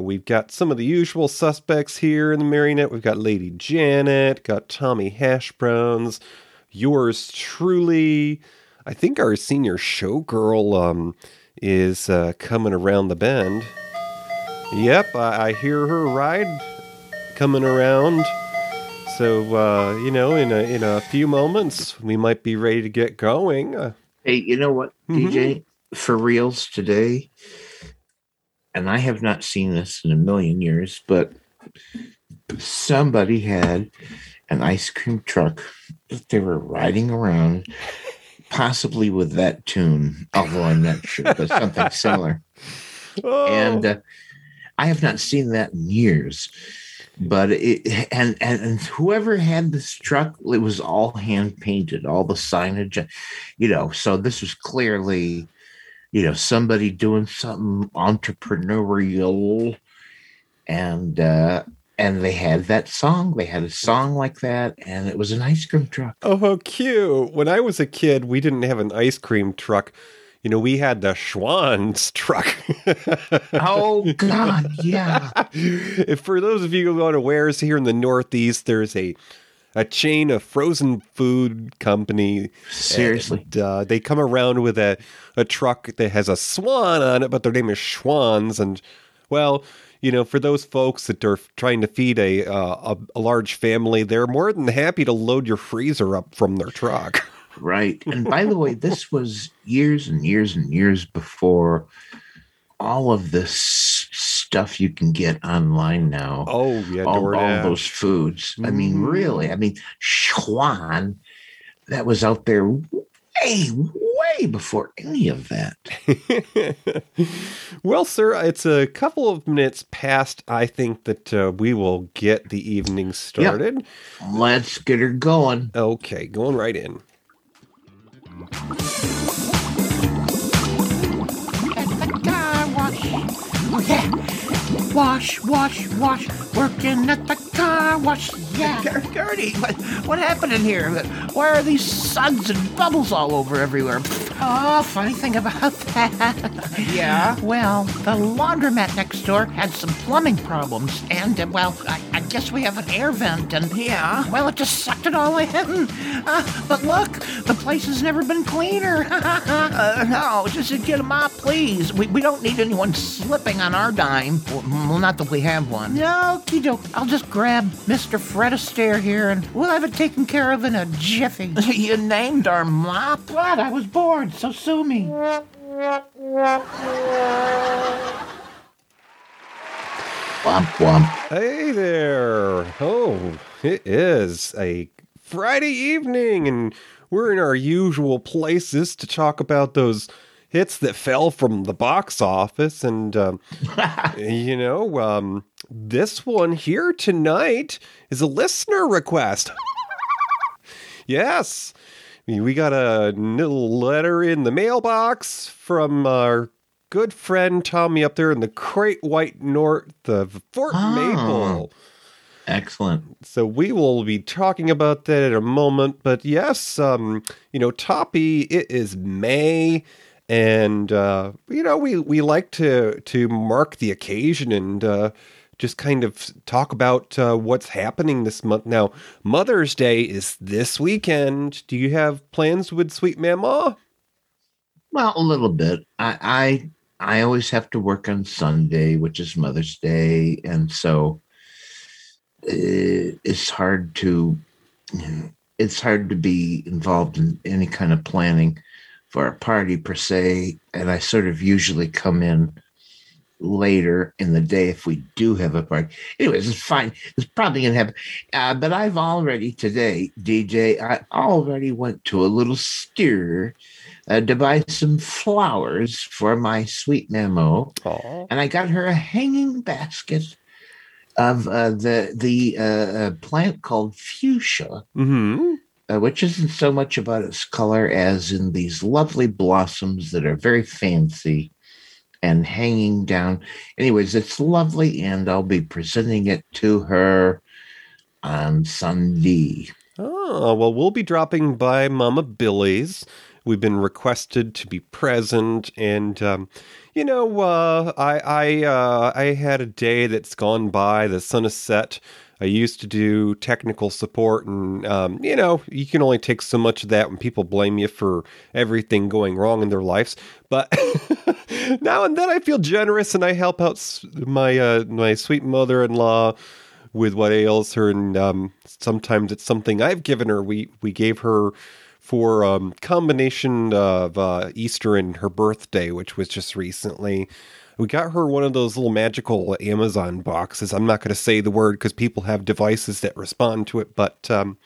We've got some of the usual suspects here in the Marionette. We've got Lady Janet, got Tommy Hashbrowns, yours truly. I think our senior showgirl um, is uh, coming around the bend. Yep, I, I hear her ride coming around. So uh, you know, in a in a few moments, we might be ready to get going. Uh, Hey, you know what, Mhm. DJ? For reals today, and I have not seen this in a million years, but somebody had an ice cream truck that they were riding around, possibly with that tune, although I'm not sure, but something similar. oh, And uh, I have not seen that in years. But it and, and and whoever had this truck, it was all hand painted, all the signage, you know. So this was clearly, you know, somebody doing something entrepreneurial, and uh, and they had that song. They had a song like that, and it was an ice cream truck. Oh, how cute. When I was a kid, we didn't have an ice cream truck. You know, we had the Schwan's truck. Oh God, yeah. If For those of you who are unaware, here in the Northeast, there's a a chain of frozen food company. Seriously. And, uh, they come around with a, a truck that has a swan on it, but their name is Schwan's. And, well, you know, for those folks that are trying to feed a, uh, a, a large family, they're more than happy to load your freezer up from their truck. Right. And by the way, this was years and years and years before all of this stuff you can get online now. Oh, yeah, all, all those foods. I mean, Mhm. really. I mean, Schwan, that was out there way, way before any of that. well, sir, it's a couple of minutes past. I think that uh, we will get the evening started. Let's get her going. Okay, going right in. Wash, wash, wash. Working at the car wash. Yeah. Gertie, what, what happened in here? Why are these suds and bubbles all over everywhere? Oh, funny thing about that. Yeah? Well, the laundromat next door had some plumbing problems, and uh, well, I, I guess we have an air vent, and Yeah? well, it just sucked it all in. Uh, but look, the place has never been cleaner. Uh, no, just get a mop, please. We, we don't need anyone slipping on our dime. Well, not that we have one. Okie doke. I'll just grab Mr. Fred Astaire here, and we'll have it taken care of in a jiffy. you named our mop? What? I was bored, so sue me. Womp womp. Hey there. Oh, it is a Friday evening, and we're in our usual places to talk about those hits that fell from the box office. And, um, you know, um, this one here tonight is a listener request. yes. We got a little letter in the mailbox from our good friend Tommy up there in the Great White North of Fort Oh. Maple. Excellent. So we will be talking about that in a moment. But yes, um, you know, Toppy, it is May, and uh, you know, we we like to to mark the occasion and uh, just kind of talk about uh, what's happening this month. Now, Mother's Day is this weekend. Do you have plans with Sweet Mama? Well, a little bit. I, I I always have to work on Sunday, which is Mother's Day, and so uh, it's hard to it's hard to be involved in any kind of planning for a party per se. And I sort of usually come in later in the day if we do have a party. Anyways, it's fine. It's probably gonna happen. Uh, but I've already today, DJ. I already went to a little steer uh, to buy some flowers for my sweet Memo, Aw. and I got her a hanging basket of uh, the the uh, uh, plant called fuchsia, Mm-hmm. uh, which isn't so much about its color as in these lovely blossoms that are very fancy and hanging down. Anyways, it's lovely, and I'll be presenting it to her on Sunday. Oh, well, we'll be dropping by Mama Billy's we've been requested to be present, and um, you know, uh, I I uh, I had a day that's gone by. The sun has set. I used to do technical support, and um, you know, you can only take so much of that when people blame you for everything going wrong in their lives. But now and then, I feel generous, and I help out my uh, my sweet mother-in-law with what ails her, and um, sometimes it's something I've given her. We we gave her for um, combination of uh, Easter and her birthday, which was just recently. We got her one of those little magical Amazon boxes. I'm not going to say the word because people have devices that respond to it, but um,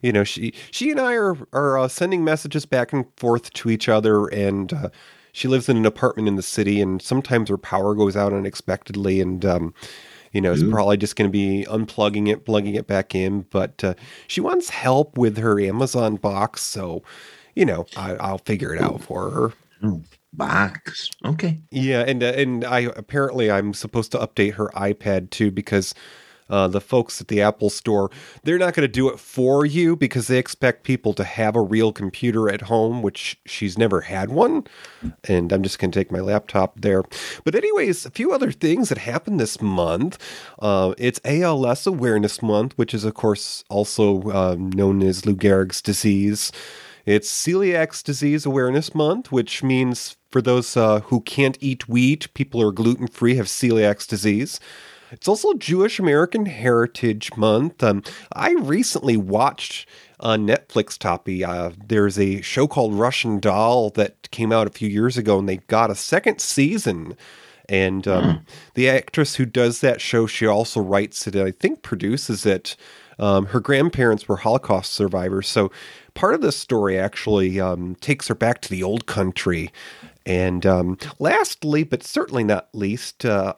you know, she she and I are are uh, sending messages back and forth to each other, and uh, she lives in an apartment in the city, and sometimes her power goes out unexpectedly, and um, you know, it's probably just going to be unplugging it, plugging it back in. But uh, she wants help with her Amazon box, so you know, I, I'll figure it out for her. Box. Okay. Yeah, and uh, and I apparently I'm supposed to update her iPad too because uh, the folks at the Apple Store they're not going to do it for you because they expect people to have a real computer at home, which she's never had one, and I'm just going to take my laptop there. But anyways, a few other things that happened this month. Uh, it's ALS Awareness Month, which is of course also uh, known as Lou Gehrig's disease. It's Celiac Disease Awareness Month, which means for those uh, who can't eat wheat, people who are gluten free have celiac disease. It's also Jewish American Heritage Month. Um, I recently watched on Netflix, Toppy. Uh, there's a show called Russian Doll that came out a few years ago, and they got a second season. And um, the actress who does that show, she also writes it and I think produces it. Um, her grandparents were Holocaust survivors. So part of this story actually um, takes her back to the old country. And um, lastly, but certainly not least, uh,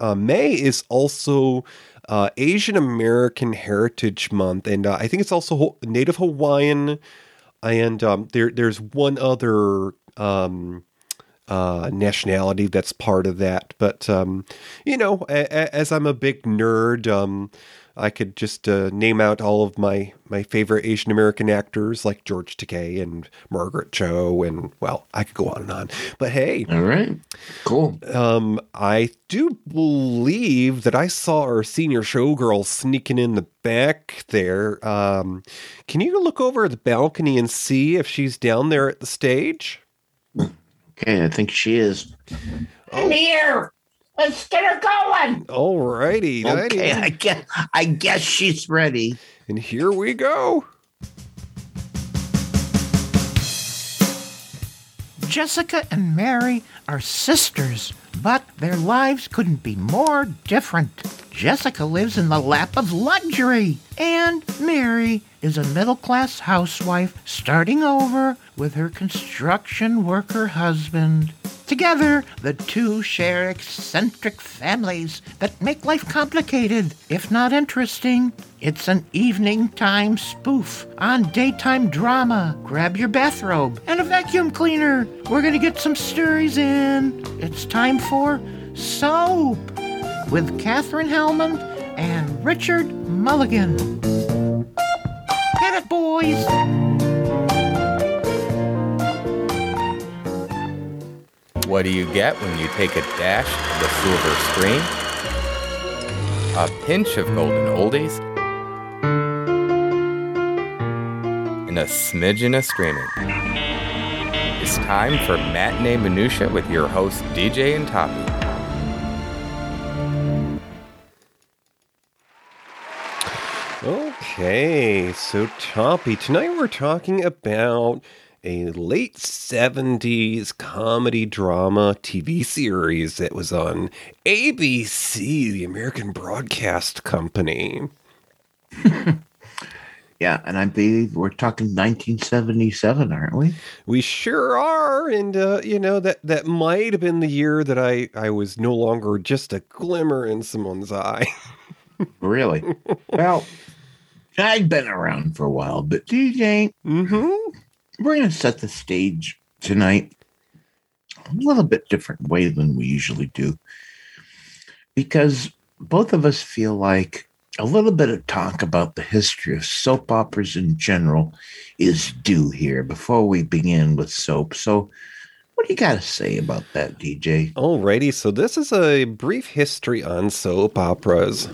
uh, May is also uh, Asian American Heritage Month. And uh, I think it's also Native Hawaiian. And um, there, there's one other um, uh, nationality that's part of that. But um, you know, a- a- as I'm a big nerd, um, I could just uh, name out all of my my favorite Asian American actors like George Takei and Margaret Cho, and well, I could go on and on. But hey, All right. Cool. um, I do believe that I saw our senior showgirl sneaking in the back there. Um, can you look over at the balcony and see if she's down there at the stage? Okay. I think she is. I'm here. Let's get her going. All righty, Okay. I guess, I guess she's ready. and here we go. Jessica and Mary are sisters, but their lives couldn't be more different. Jessica lives in the lap of luxury, and Mary is a middle class housewife starting over with her construction worker husband. Together, the two share eccentric families that make life complicated, if not interesting. It's an evening time spoof on daytime drama. Grab your bathrobe and a vacuum cleaner. We're gonna get some stories in. It's time for Soap with Katherine Helmond and Richard Mulligan. Get it, boys! What do you get when you take a dash of the silver screen? A pinch of golden oldies and a smidgen of streaming. It's time for Matinee Minutia with your host DJ and Toppy. Okay, so Toppy, tonight we're talking about a late 70s comedy drama TV series that was on ABC, the American Broadcast Company. Yeah. And I believe we're talking 1977, aren't we? We sure are, and uh, you know that that might have been the year that I I was no longer just a glimmer in someone's eye. Really? well, I'd been around for a while, but DJ, mm-hmm. We're going to set the stage tonight a little bit different way than we usually do because both of us feel like a little bit of talk about the history of soap operas in general is due here before we begin with soap. So, what do you got to say about that, DJ? Alrighty, so this is a brief history on soap operas.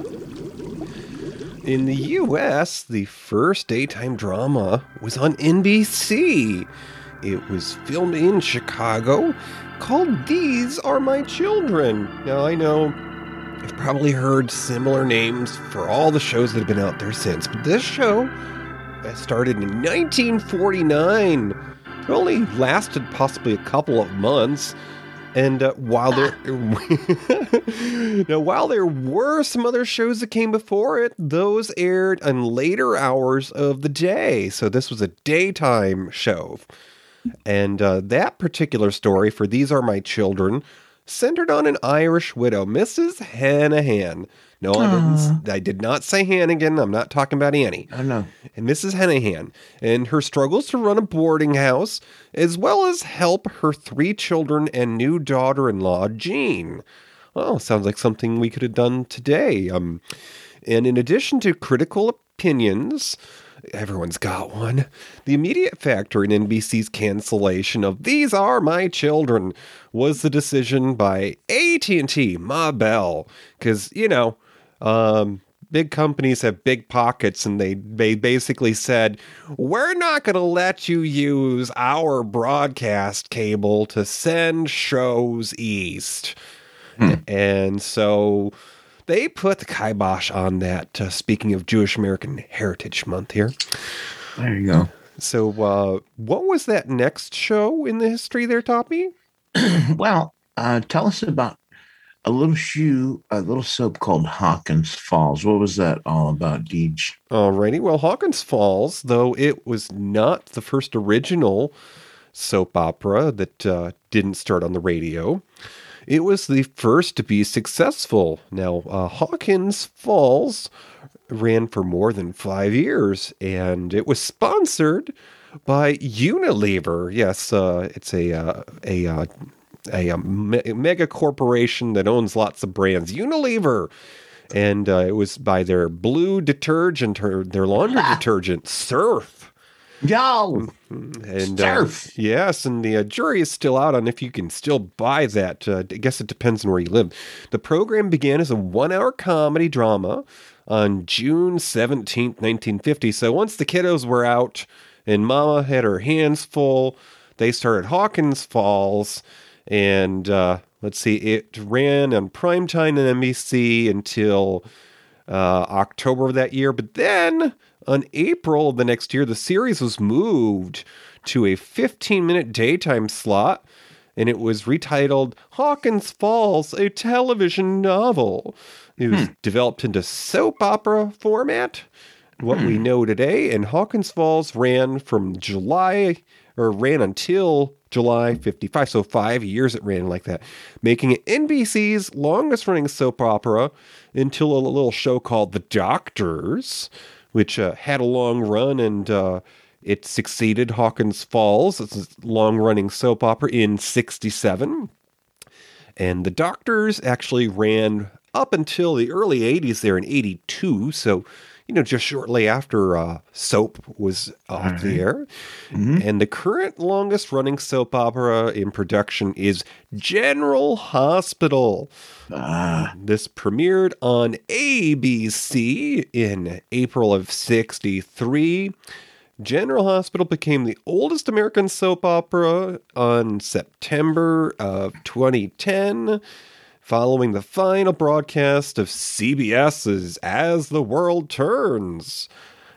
In the US, the first daytime drama was on NBC. It was filmed in Chicago called These Are My Children. Now, I know you've probably heard similar names for all the shows that have been out there since, but this show started in 1949. It only lasted possibly a couple of months. And uh, while there, now while there were some other shows that came before it, those aired in later hours of the day. So this was a daytime show, and uh, that particular story for "These Are My Children" centered on an Irish widow, Mrs. Hanahan. No, I didn't. I did not say Hannigan. I'm not talking about Annie I know. and Mrs. Hanahan and her struggles to run a boarding house, as well as help her three children and new daughter in law, Jean. Oh, sounds like something we could have done today. Um, and in addition to critical opinions, everyone's got one. The immediate factor in NBC's cancellation of "These Are My Children" was the decision by AT&T, Ma Bell, because you know um, big companies have big pockets, and they they basically said, "We're not going to let you use our broadcast cable to send shows east," and so they put the kibosh on that. Uh, speaking of Jewish American Heritage Month here, There you go. so uh, what was that next show in the history there, Toppy? Well, uh, tell us about a little shoe, a little soap called Hawkins Falls. What was that all about, Deej? Alrighty. Well, Hawkins Falls, though it was not the first original soap opera that uh, didn't start on the radio, it was the first to be successful. Now, uh, Hawkins Falls ran for more than five years, and it was sponsored by Unilever. Yes, uh, it's a uh, a uh, a, uh, me- mega corporation that owns lots of brands. Unilever and uh, it was by their blue detergent or their laundry detergent, Surf. Yo, And uh, Surf. yes, and the uh, jury is still out on if you can still buy that. Uh, I guess it depends on where you live. The program began as a one-hour comedy drama on June seventeenth, nineteen fifty. So once the kiddos were out and Mama had her hands full, they started Hawkins Falls, and uh, let's see, it ran on primetime on NBC until uh, October of that year. But then on April of the next year, the series was moved to a 15 minute daytime slot and it was retitled Hawkins Falls, a television novel. It was developed into soap opera format, what we know today. And Hawkins Falls ran from July or ran until July 55. So five years it ran like that, making it NBC's longest running soap opera until a little show called The Doctors, which uh, had a long run and uh, it succeeded Hawkins Falls. It's a long running soap opera in 67. And The Doctors actually ran up until the early 80s there in 82. So, you know, just shortly after uh, soap was off the air. And the current longest running soap opera in production is General Hospital. Ah, This premiered on ABC in April of 63. General Hospital became the oldest American soap opera on September of 2010, following the final broadcast of CBS's As the World Turns.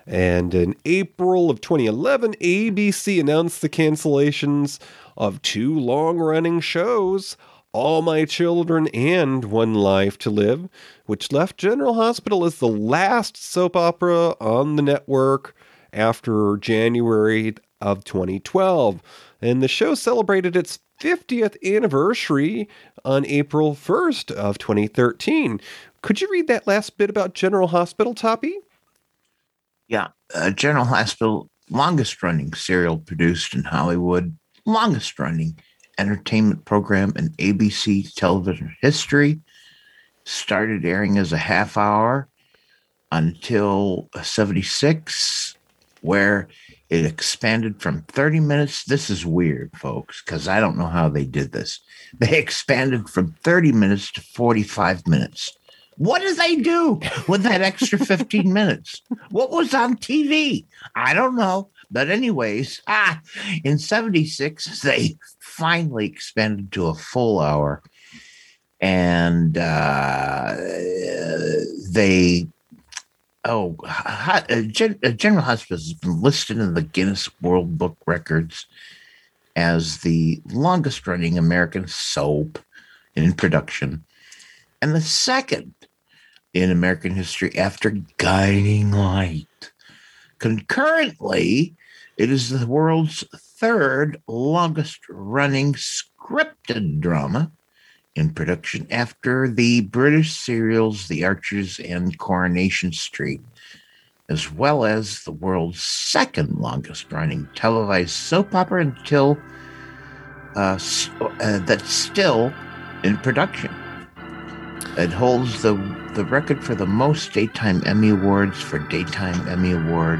And in April of 2011, ABC announced the cancellations of two long running shows, All My Children and One Life to Live, which left General Hospital as the last soap opera on the network after January of 2012. And the show celebrated its 50th anniversary on April 1st of 2013. Could you read that last bit about General Hospital, Toppy? yeah. Uh, General Hospital, longest running serial produced in Hollywood, longest running entertainment program in ABC television history. Started airing as a half hour until 76, where it expanded from 30 minutes. This is weird, folks, because I don't know how they did this. They expanded from 30 minutes to 45 minutes. What did they do with that extra 15 minutes? What was on TV? I don't know. But, anyways, ah, in 76, they finally expanded to a full hour. And uh, they oh, uh, uh, General Hospital has been listed in the Guinness World Book Records as the longest running American soap in production and the second in American history after Guiding Light. Concurrently, it is the world's third longest running scripted drama in production after the British serials The Archers and Coronation Street, as well as the world's second longest running televised soap opera until uh, uh, that's still in production. It holds the the record for the most daytime Emmy awards for daytime Emmy award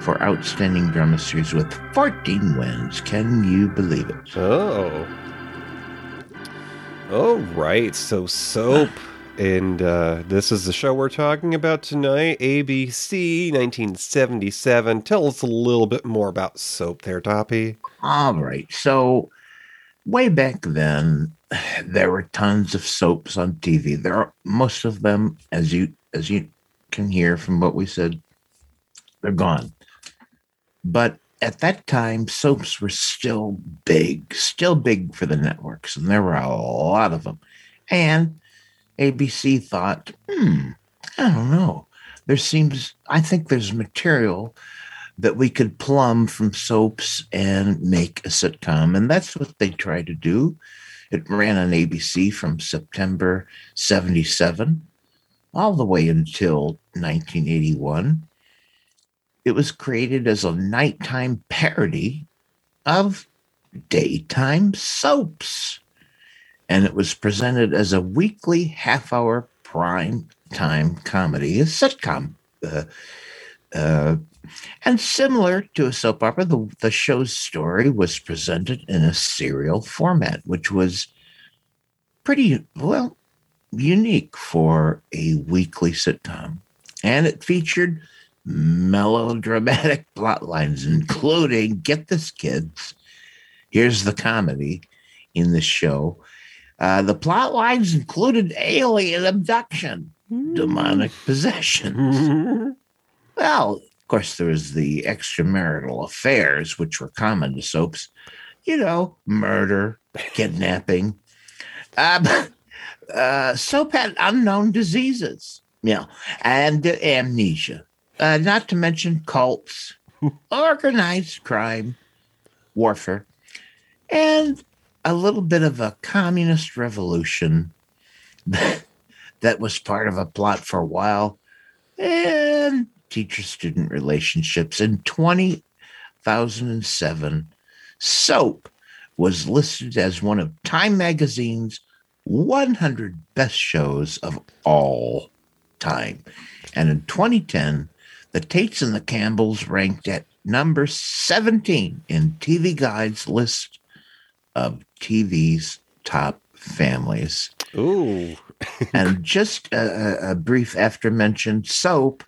for outstanding drama series with 14 wins. Can you believe it? Oh. Oh, right. So, Soap. And uh, this is the show we're talking about tonight ABC 1977. Tell us a little bit more about Soap there, Toppy. All right. So, way back then, there were tons of soaps on TV. There are most of them, as you as you can hear from what we said, they're gone. But at that time, soaps were still big, still big for the networks, and there were a lot of them. And ABC thought, hmm, I don't know. There seems, I think there's material that we could plumb from soaps and make a sitcom. And that's what they tried to do. It ran on ABC from September 77 all the way until 1981 it was created as a nighttime parody of daytime soaps. And it was presented as a weekly half hour prime time comedy, a sitcom. Uh, uh, and similar to a soap opera, the, the show's story was presented in a serial format, which was pretty, well, unique for a weekly sitcom. And it featured melodramatic plot lines, including get this, kids. Here's the comedy in the show. Uh, the plot lines included alien abduction, demonic possessions. well, of course, there was the extramarital affairs, which were common to soaps. You know, murder, kidnapping. Um, uh, soap had unknown diseases, you know, and uh, amnesia uh, not to mention cults, organized crime, warfare, and a little bit of a communist revolution that was part of a plot for a while, and teacher student relationships. In 2007, Soap was listed as one of Time Magazine's 100 best shows of all time. And in 2010, the Tates and the Campbells ranked at number 17 in TV Guide's list of TV's top families. Ooh. and just a, a, brief after mentioned soap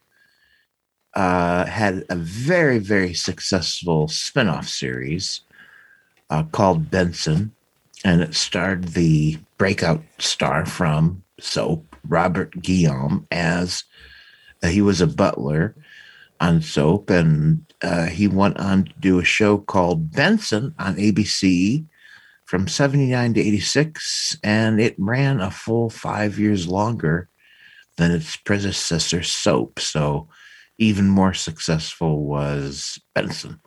uh, had a very, very successful spin off series uh, called Benson, and it starred the breakout star from soap, Robert Guillaume, as uh, he was a butler on soap, and uh, he went on to do a show called Benson on ABC from 79 to 86, and it ran a full five years longer than its predecessor, Soap. So, even more successful was Benson.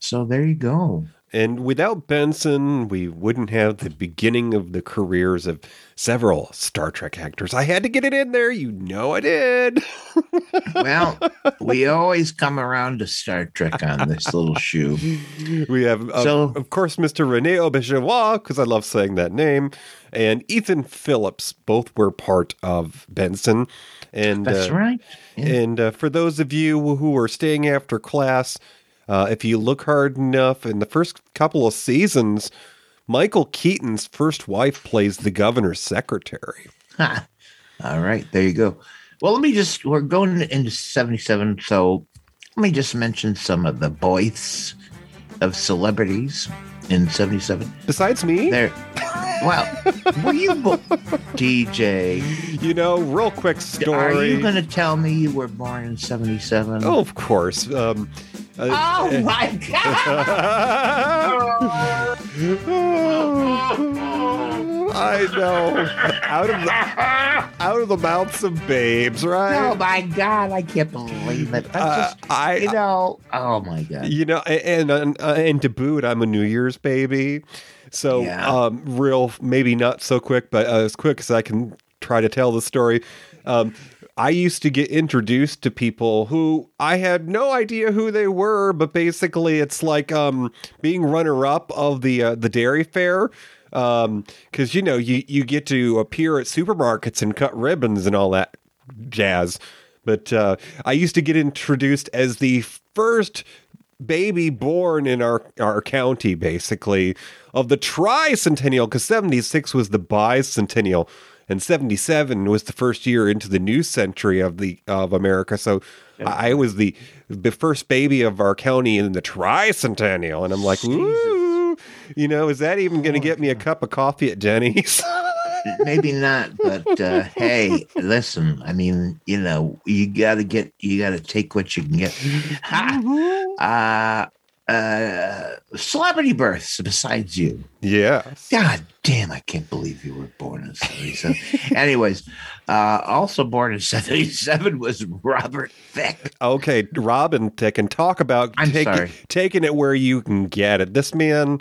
So, there you go. And without Benson, we wouldn't have the beginning of the careers of several Star Trek actors. I had to get it in there. You know I did. Well, we always come around to Star Trek on this little shoe. we have, So- of course, Mr. Rene Auberjonois, because I love saying that name, and Ethan Phillips. Both were part of Benson. And That's uh, right. Yeah. And uh, for those of you who are staying after class, uh, if you look hard enough, in the first couple of seasons, Michael Keaton's first wife plays the governor's secretary. Ha. All right, there you go. Well, let me just, we're going into 77. So let me just mention some of the boys of celebrities in 77. Besides me, There, well, were you, bo- DJ? you know, real quick story. Are you going to tell me you were born in 77? Oh, of course. Um, Oh my God! I know. Out of the out of the mouths of babes, right? Oh my God! I can't believe it. I Uh, just, I, you know, oh my God. you know, and and, uh, and to boot, I'm a New Year's baby, so Yeah. um, real maybe not so quick, but uh, as quick as I can try to tell the story. Um, I used to get introduced to people who I had no idea who they were, but basically it's like um, being runner up of the uh, the dairy fair. Because you know you you get to appear at supermarkets and cut ribbons and all that jazz. But uh, I used to get introduced as the first baby born in our our county, basically of the tricentennial. Because seventy six was the bicentennial, and seventy seven was the first year into the new century of the of America. So I was the the first baby of our county in the tricentennial, and I'm like, ooh. You know, is that even going to get me a cup of coffee at Denny's? Maybe not, but uh, hey, listen. I mean, you know, you got to get, you got to take what you can get. Ha! Uh, uh, celebrity births besides you. Yeah. God damn, I can't believe you were born in 77. Anyways, uh, also born in 77 was Robert Thicke. Okay, Robin Thicke, and talk about I'm taking sorry. taking it where you can get it. This man,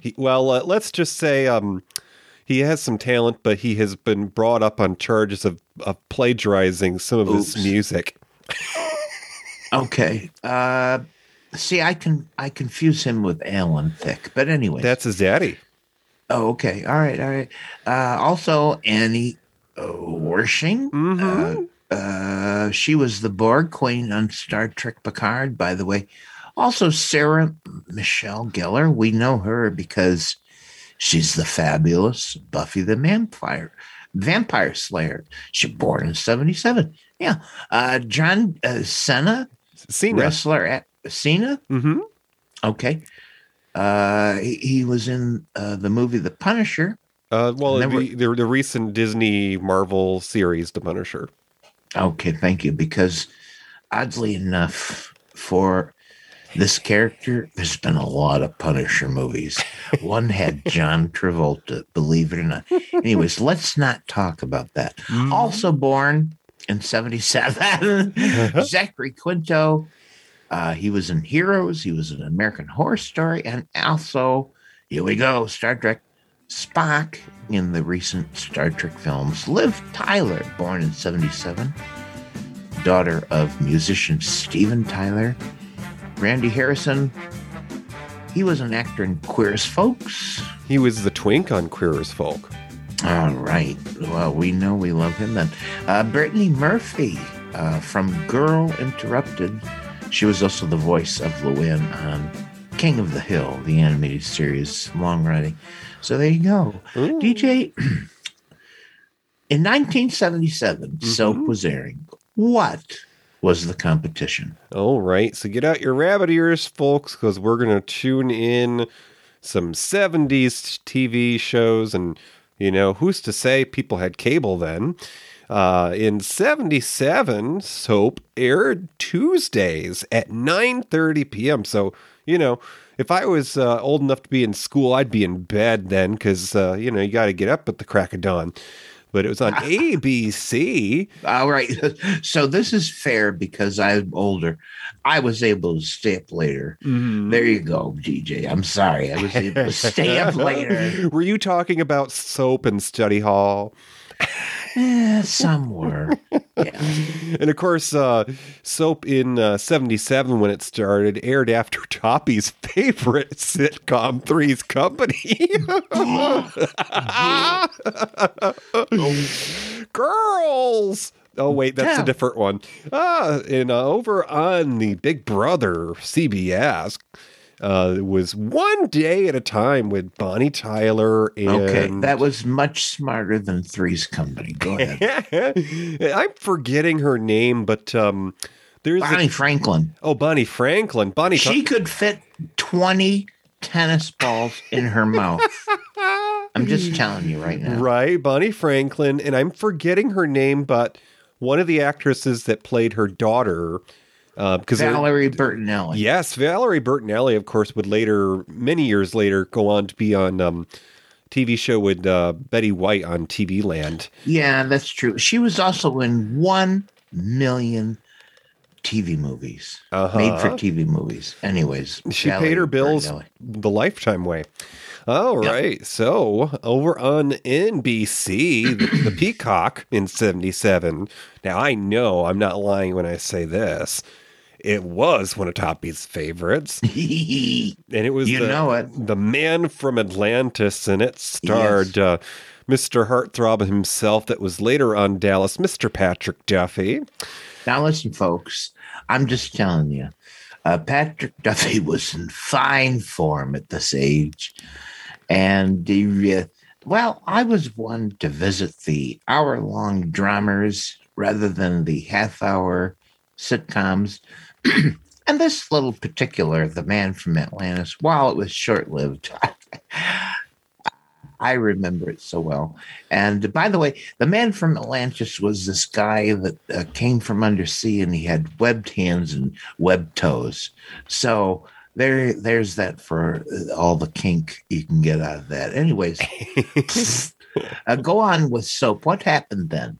he, well, uh, let's just say um, he has some talent, but he has been brought up on charges of, of plagiarizing some of his music. Okay. Uh, see, I can I confuse him with Alan Thicke, but anyway. That's his daddy. Oh, okay. All right. All right. Uh, also, Annie Wershing. Mhm. Uh, uh, she was the Borg Queen on Star Trek Picard, by the way. Also, Sarah Michelle Gellar. We know her because she's the fabulous Buffy the Vampire Vampire Slayer. She born in '77. Yeah. Uh, John uh, Cena, Cena. wrestler at Cena. hmm Okay. Uh, he, he was in uh, the movie The Punisher. Uh, well, the, the the recent Disney Marvel series, The Punisher. Okay, thank you. Because oddly enough, for this character, there's been a lot of Punisher movies. One had John Travolta, believe it or not. Anyways, let's not talk about that. Also born in 77, Zachary Quinto. Uh, he was in Heroes, he was in American Horror Story, and also, here we go, Star Trek Spock in the recent Star Trek films. Liv Tyler, born in 77, daughter of musician Steven Tyler. Randy Harrison, he was an actor in Queer as Folks. He was the twink on Queer as Folk. All right. Well, we know we love him then. Uh, Brittany Murphy uh, from Girl Interrupted. She was also the voice of Luanne on um, King of the Hill, the animated series, long running. So there you go. Ooh. DJ, in 1977, mm-hmm. Soap was airing. What was the competition? All right, so get out your rabbit ears, folks, because we're going to tune in some 70s TV shows. And, you know, who's to say people had cable then? Uh, in 77, Soap aired Tuesdays at 9.30 p.m. So, you know, if I was uh, old enough to be in school, I'd be in bed then because, uh, you know, you got to get up at the crack of dawn. but it was on ABC. All right. So this is fair because I'm older. I was able to stay up later. There you go, DJ. I'm sorry. I was able to stay up later. Were you talking about soap and study hall? Eh, somewhere. Yeah. And of course, uh, soap in uh, 77 when it started aired after Toppy's favorite sitcom, Three's Company. Girls! Oh, wait, that's Yeah. a different one. Ah, and uh, over on the Big Brother CBS, uh, it was one day at a time with Bonnie Tyler and. Okay. That was much smarter than Three's Company. Go ahead. I'm forgetting her name, but um, there's Bonnie a, Franklin. oh Bonnie Franklin. Bonnie, She could fit 20 tennis balls in her mouth. I'm just telling you right now. right? Bonnie Franklin, and I'm forgetting her name, but one of the actresses that played her daughter, uh, because Valerie Bertinelli. yes, Valerie Bertinelli, of course, would later, many years later, go on to be on um, TV show with uh, Betty White on TV Land. Yeah, that's true. She was also in 1 million TV movies, Uh-huh. made for TV movies. Anyways, She Valerie paid her bills Bertinelli. the lifetime way. All Yep. right. So over on NBC, the, the Peacock in 77. Now, I know I'm not lying when I say this. It was one of Toppy's favorites. And it was You the, know it. the man from Atlantis, and it starred uh, Mr. Heartthrob himself that was later on Dallas, Mr. Patrick Duffy. now, listen, folks. I'm just telling you. Uh, Patrick Duffy was in fine form at this age. And he, uh, well, I was one to visit the hour long dramas rather than the half hour sitcoms. and this little particular, The Man from Atlantis, while it was short lived, I remember it so well. And by the way, the man from Atlantis was this guy that uh, came from undersea and he had webbed hands and webbed toes. So there, there's that for uh, all the kink you can get out of that. Anyways, uh, go on with soap. What happened then?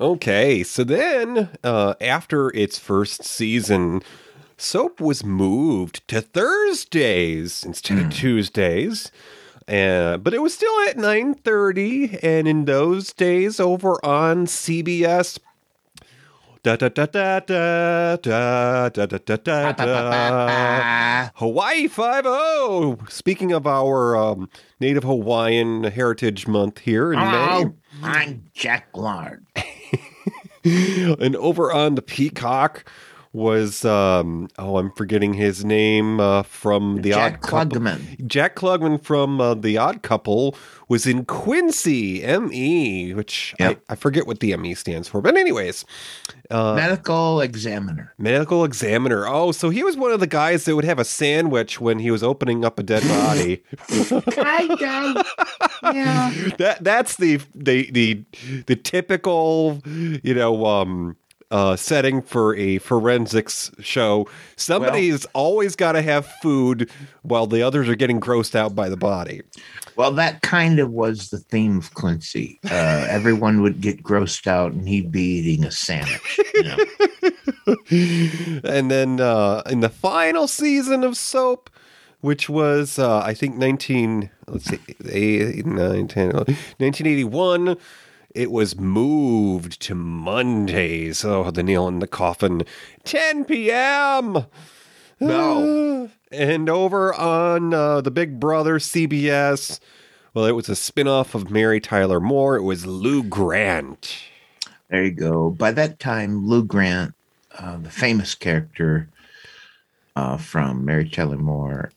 Okay, so then uh, after its first season, Soap was moved to Thursdays instead of Tuesdays. Uh, but it was still at 9.30 and in those days over on cbs da da da da da da da da da da da Hawaii Five O. Speaking of our um, Native Hawaiian Heritage Month here in May, Oh, I'm Jack Lord. and over on the Peacock was um oh I'm forgetting his name uh, from the Jack Odd Couple. Klugman. Jack Klugman from uh, the Odd Couple was in Quincy ME, which Yep. I, I forget what the ME stands for, but anyways, uh, Medical examiner. medical examiner. Oh, so he was one of the guys that would have a sandwich when he was opening up a dead body. kind of. Yeah. that that's the the the the typical you know um uh setting for a forensics show somebody's always got to have food while the others are getting grossed out by the body Well, that kind of was the theme of Quincy. Uh, everyone would get grossed out, and he'd be eating a sandwich. You know? and then uh in the final season of soap which was uh i think 19 let's see 8 9 10 1981 it was moved to mondays oh the nail in the coffin 10 p.m No. and over on uh, the Big Brother CBS, well, it was a spin-off of Mary Tyler Moore. It was Lou Grant. There you go. By that time, Lou Grant, uh, the famous character uh, from Mary Tyler Moore,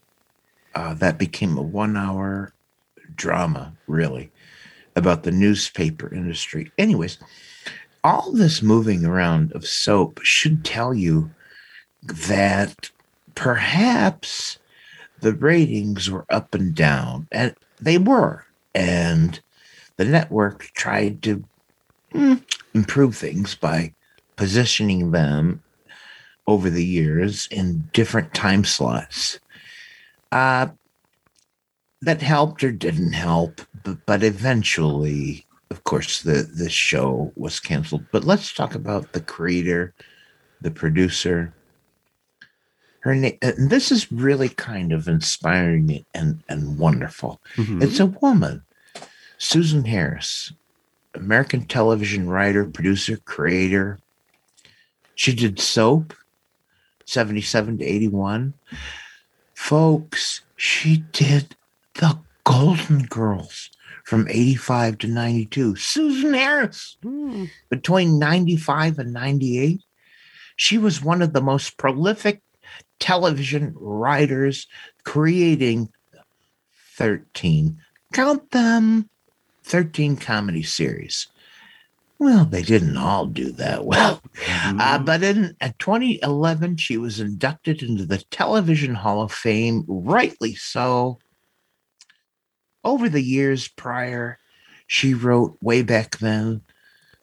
uh, that became a one-hour drama, really, about the newspaper industry. Anyways, all this moving around of soap should tell you that perhaps the ratings were up and down, and they were. And the network tried to mm, improve things by positioning them over the years in different time slots. Uh, that helped or didn't help, but, but eventually of course, the the show was canceled. But let's talk about the creator, the producer. Her name, and this is really kind of inspiring and and wonderful. Mhm. It's a woman, Susan Harris, American television writer, producer, creator. She did Soap, 77 to 81. Folks, she did The Golden Girls from 85 to 92. Susan Harris, Hmm. between 95 and 98, she was one of the most prolific television writers, creating 13, count them, 13 comedy series. Well, they didn't all do that well. Uh, but in uh, 2011, she was inducted into the Television Hall of Fame, rightly so. Over the years prior, she wrote way back then,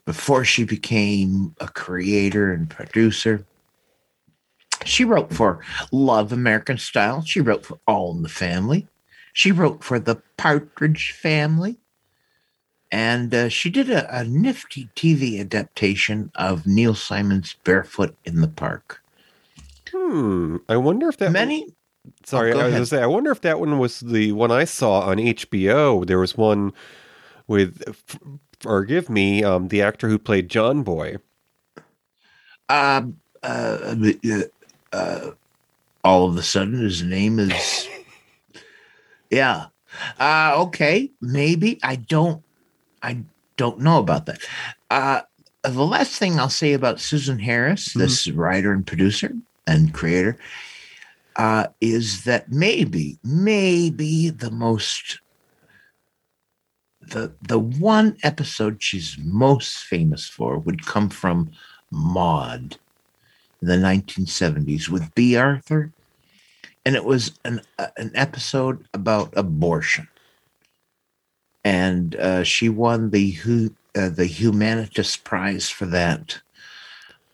before she became a creator and producer. She wrote for Love American Style. She wrote for All in the Family. She wrote for The Partridge Family. And uh, she did a, a nifty TV adaptation of Neil Simon's Barefoot in the Park. Hmm. I wonder if that Many, Sorry, Oh, I was gonna say. I wonder if that one was the one I saw on HBO. There was one with, forgive me, um, the actor who played John Boy. uh, uh, uh, uh, all of a sudden his name is, yeah. Uh, okay, maybe I don't, I don't know about that. Uh, the last thing I'll say about Susan Harris, this writer and producer and creator, uh, is that maybe, maybe the most, the the one episode she's most famous for would come from Maude in the 1970s with Bea Arthur, and it was an uh, an episode about abortion, and uh, she won the hu- uh, the Humanitas Prize for that.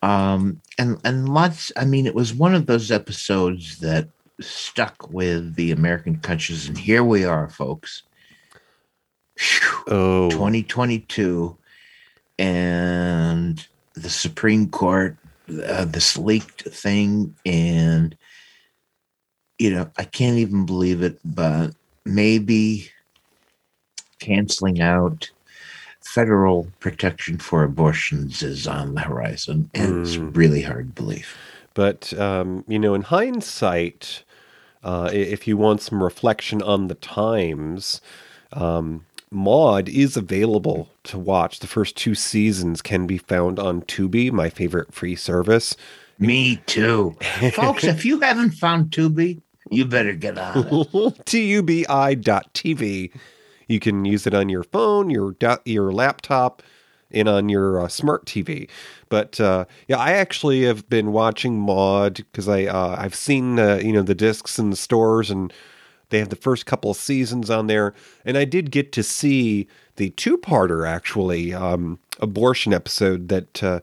Um, and and lots. I mean, it was one of those episodes that stuck with the American countries, and here we are, folks. Phew. Oh, 2022 and the Supreme Court, uh, this leaked thing, and you know, I can't even believe it, but maybe canceling out federal protection for abortions is on the horizon, and it's Mm. really hard to believe. But um, you know, in hindsight, uh, if you want some reflection on the times, um, Maude is available to watch. The first two seasons can be found on Tubi, my favorite free service. Me too, folks. If you haven't found Tubi, you better get on it. tubi.tv. You can use it on your phone, your your laptop, and on your uh, smart TV. But uh, yeah, I actually have been watching Maude because I uh, I've seen uh, you know the discs in the stores and they have the first couple of seasons on there, and I did get to see the two-parter actually um, abortion episode that uh,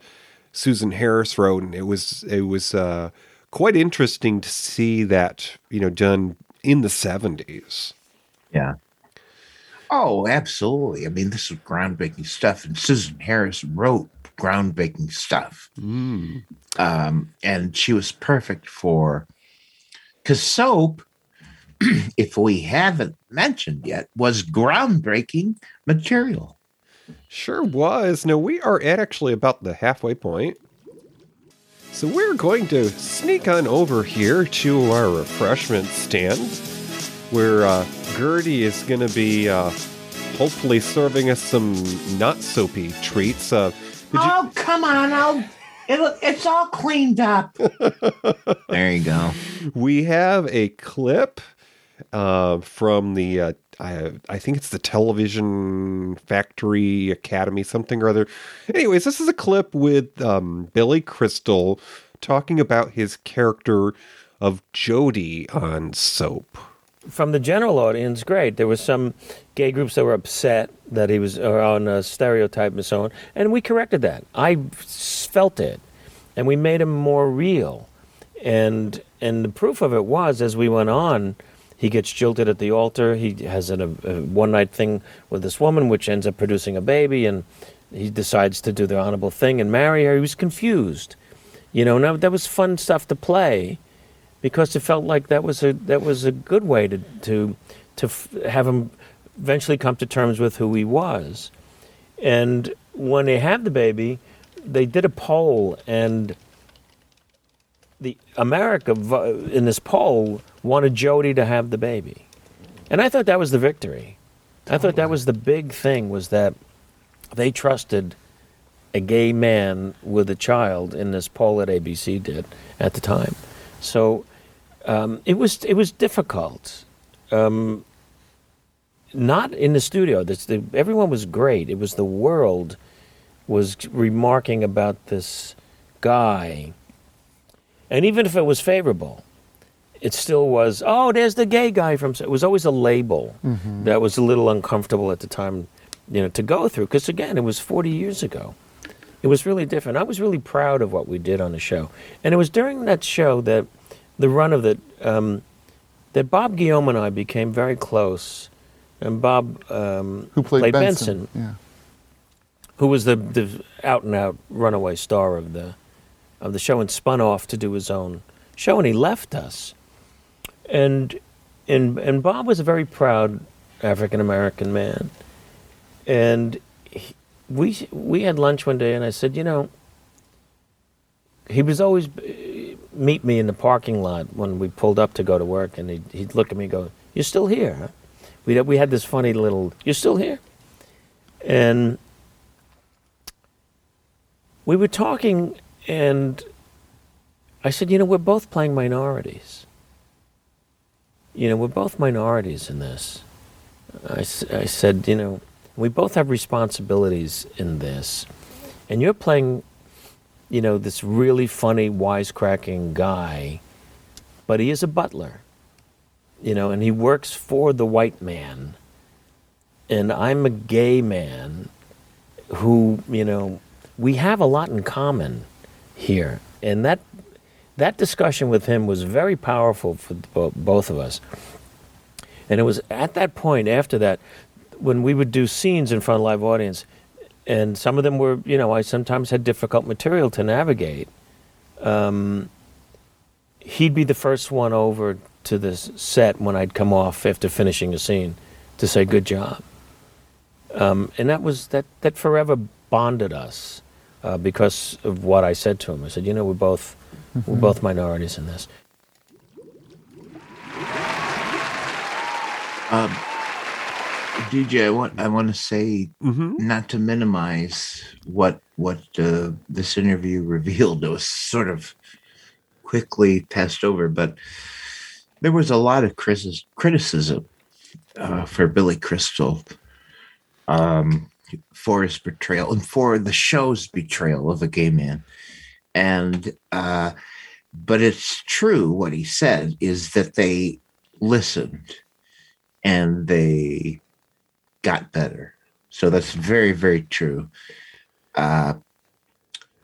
Susan Harris wrote, and it was it was uh, quite interesting to see that you know done in the seventies. Yeah. Oh, absolutely. I mean, this is groundbreaking stuff, and Susan Harris wrote groundbreaking stuff. Mm. Um, and she was perfect for because soap, if we haven't mentioned yet, was groundbreaking material. Sure was. Now we are at actually about the halfway point. So we're going to sneak on over here to our refreshment stand where uh, Gertie is going to be uh, hopefully serving us some not soapy treats. Uh, would you- Oh, come on. I'll, it'll, it's all cleaned up. there you go. we have a clip uh, from the uh, I, I think it's the television factory academy something or other anyways this is a clip with um, billy crystal talking about his character of jody on soap from the general audience, great. There was some gay groups that were upset that he was on a stereotype and so on, and we corrected that. I felt it, and we made him more real. And and the proof of it was as we went on, he gets jilted at the altar. He has an, a, a one night thing with this woman, which ends up producing a baby, and he decides to do the honorable thing and marry her. He was confused, you know. Now that was fun stuff to play, because it felt like that was a that was a good way to to to f- have him eventually come to terms with who he was. And when they had the baby, they did a poll, and the America in this poll wanted Jody to have the baby, and I thought that was the victory. I thought that was the big thing was that they trusted a gay man with a child in this poll that ABC did at the time. So um, it was it was difficult. Um, not in the studio. This, the, everyone was great. It was the world was remarking about this guy, and even if it was favorable, it still was. Oh, there's the gay guy from. It was always a label that was a little uncomfortable at the time, you know, to go through. Because again, it was 40 years ago. It was really different. I was really proud of what we did on the show, and it was during that show that the run of it um, that Bob Guillaume and I became very close. And Bob, um, Who played, Benson? Benson, Yeah. who was the, the out and out runaway star of the of the show and spun off to do his own show and he left us. And and and Bob was a very proud African American man. And he, we we had lunch one day and I said, you know, he was always meet me in the parking lot when we pulled up to go to work and he'd, he'd look at me and go, "You're still here?" Huh? We we had this funny little, "You're still here?" And we were talking, and I said, you know, we're both playing minorities. You know, we're both minorities in this. I, I said, you know, we both have responsibilities in this. And you're playing, you know, this really funny, wisecracking guy, but he is a butler, you know, and he works for the white man. And I'm a gay man who, you know, we have a lot in common here. And that that discussion with him was very powerful for both of us. And it was at that point after that when we would do scenes in front of live audience and some of them were, you know, I sometimes had difficult material to navigate. Um, he'd be the first one over to the set when I'd come off after finishing a scene to say good job. Um, and that was that that forever bonded us uh, because of what I said to him. I said, you know, we're both we're both minorities in this. DJ, I want I want to say Mm-hmm. not to minimize what what uh, this interview revealed. It was sort of quickly passed over, but there was a lot of criticism uh, for Billy Crystal um, for his portrayal and for the show's betrayal of a gay man. And uh, but it's true what he said is that they listened and they got better. So that's very, very true. Uh,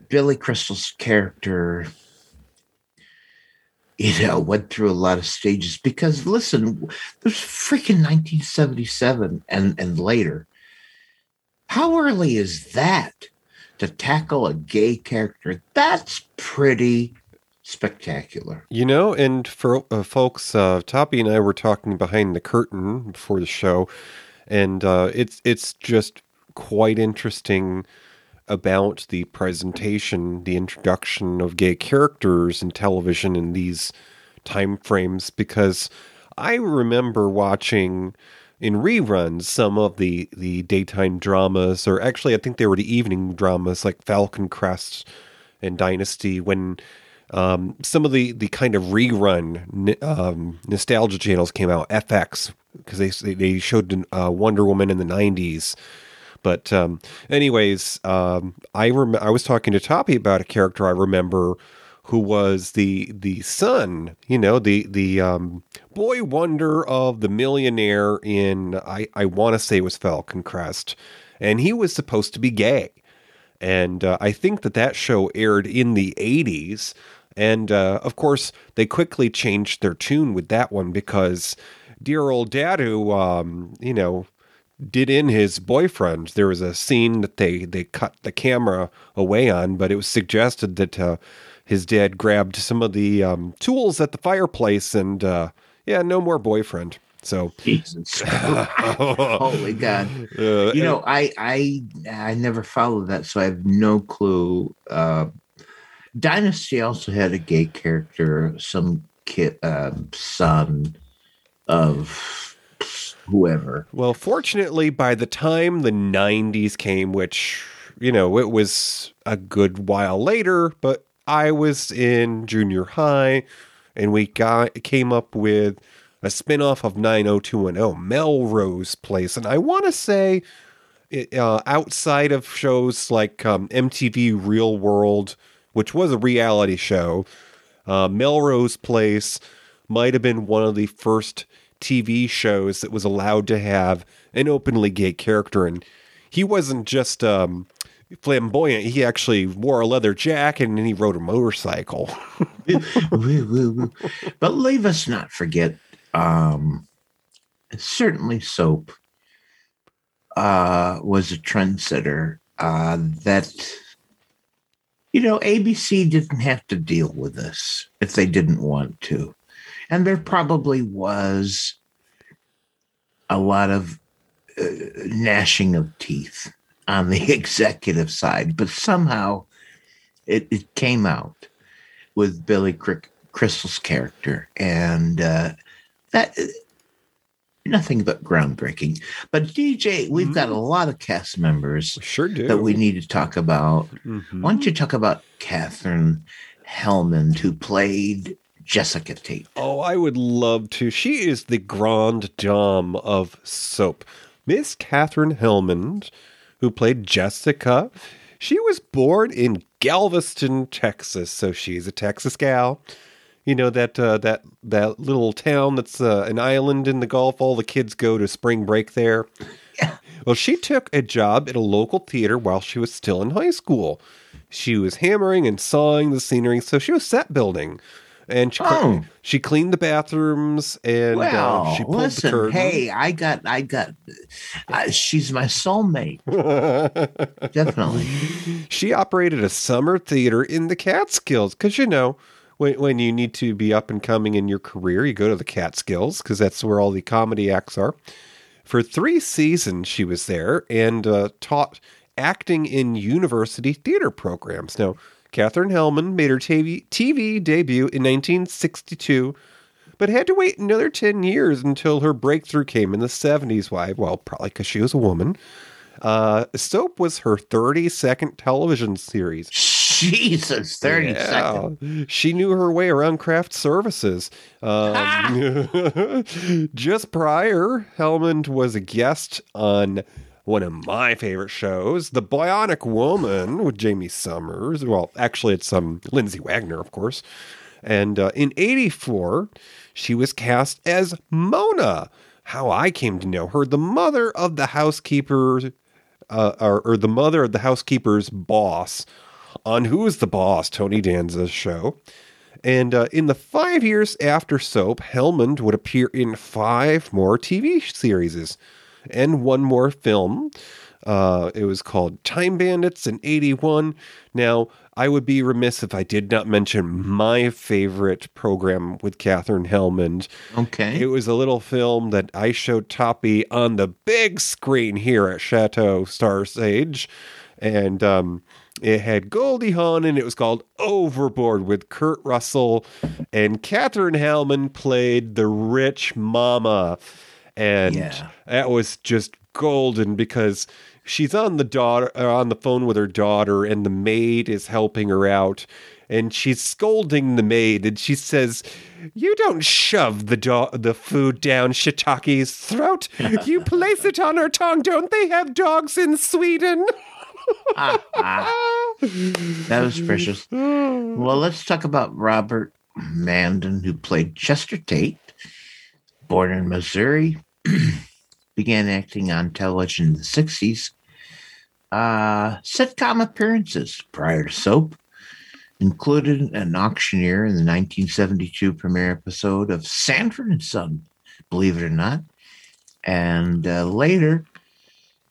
Billy Crystal's character, you know, went through a lot of stages because listen, there's freaking 1977 and, and later. How early is that to tackle a gay character? That's pretty spectacular. You know, and for uh, folks, uh, Toppy and I were talking behind the curtain before the show, and uh, it's it's just quite interesting about the presentation, the introduction of gay characters in television in these time frames, because I remember watching in reruns some of the the daytime dramas, or actually, I think they were the evening dramas like Falcon Crest and Dynasty when um, some of the, the kind of rerun um, nostalgia channels came out. FX because they they showed uh, Wonder Woman in the '90s. But um, anyways, um, I rem- I was talking to Toppy about a character I remember who was the the son, you know, the the um, boy wonder of the millionaire in I I want to say it was Falcon Crest, and he was supposed to be gay and uh, I think that that show aired in the 80s. And uh, of course, they quickly changed their tune with that one because dear old dad who, um, you know, did in his boyfriend. There was a scene that they they cut the camera away on, but it was suggested that uh, his dad grabbed some of the um, tools at the fireplace, and uh, yeah, no more boyfriend. So Jesus. Holy God. uh, You know, I I I never followed that, so I have no clue. Uh, Dynasty also had a gay character, some kid, uh, son of whoever. Well, fortunately, by the time the 90s came, which, you know, it was a good while later, but I was in junior high and we got came up with a spin-off of 90210 Melrose Place and I want to say uh, outside of shows like um, MTV Real World, which was a reality show, uh, Melrose Place might have been one of the first TV shows that was allowed to have an openly gay character. And he wasn't just um, flamboyant, he actually wore a leather jacket and he rode a motorcycle. But leave us not forget, um, certainly soap uh, was a trendsetter uh, that, you know, ABC didn't have to deal with this if they didn't want to. And there probably was a lot of uh, gnashing of teeth on the executive side, but somehow it, it came out with Billy Crystal's character, and uh, that nothing but groundbreaking. But DJ, we've got a lot of cast members sure do. that we need to talk about. Mhm. Why don't you talk about Katherine Helmond, who played Jessica Tate? Oh, I would love to. She is the grande dame of soap. Miss Katherine Helmond, who played Jessica, she was born in Galveston, Texas, so she's a Texas gal. You know that uh, that that little town that's uh, an island in the Gulf. All the kids go to spring break there. Yeah. Well, she took a job at a local theater while she was still in high school. She was hammering and sawing the scenery, so she was set building, and she Oh. she cleaned the bathrooms and well, uh, she pulled listen, the curtain. hey, I got, I got, uh, she's my soulmate, definitely. she operated a summer theater in the Catskills because you know when when you need to be up and coming in your career, you go to the Catskills because that's where all the comedy acts are. For three seasons, she was there and uh, taught acting in university theater programs. Now, Katherine Helmond made her TV, TV debut in 1962, but had to wait another 10 years until her breakthrough came in the 70s. Why? Well, probably because she was a woman. Uh, Soap was her 32nd television series. Jesus, thirty Yeah. seconds. She knew her way around craft services. Um, just prior, Helmond was a guest on one of my favorite shows, The Bionic Woman with Jaime Sommers. Well, actually, it's um, Lindsay Wagner, of course. And uh, in 84, she was cast as Mona. How I came to know her, the mother of the housekeeper, uh, or, or the mother of the housekeeper's boss on Who's the Boss, Tony Danza's show. And uh, in the five years after Soap, Helmond would appear in five more TV series and one more film. Uh, it was called Time Bandits in 81. Now, I would be remiss if I did not mention my favorite program with Katherine Helmond. Okay. It was a little film that I showed Toppy on the big screen here at Chateau Star Sage. And um, it had Goldie Hawn and it was called Overboard with Kurt Russell. And Katherine Helmond played the rich mama. And Yeah. that was just golden because she's on the daughter uh, on the phone with her daughter and the maid is helping her out and she's scolding the maid and she says you don't shove the do- the food down Shitaki's throat you place it on her tongue don't they have dogs in Sweden That was precious. Well, let's talk about Robert Mandan, who played Chester Tate, born in Missouri, began acting on television in the 60s. Uh, sitcom appearances prior to soap included an auctioneer in the 1972 premiere episode of Sanford and Son, believe it or not. And uh, later,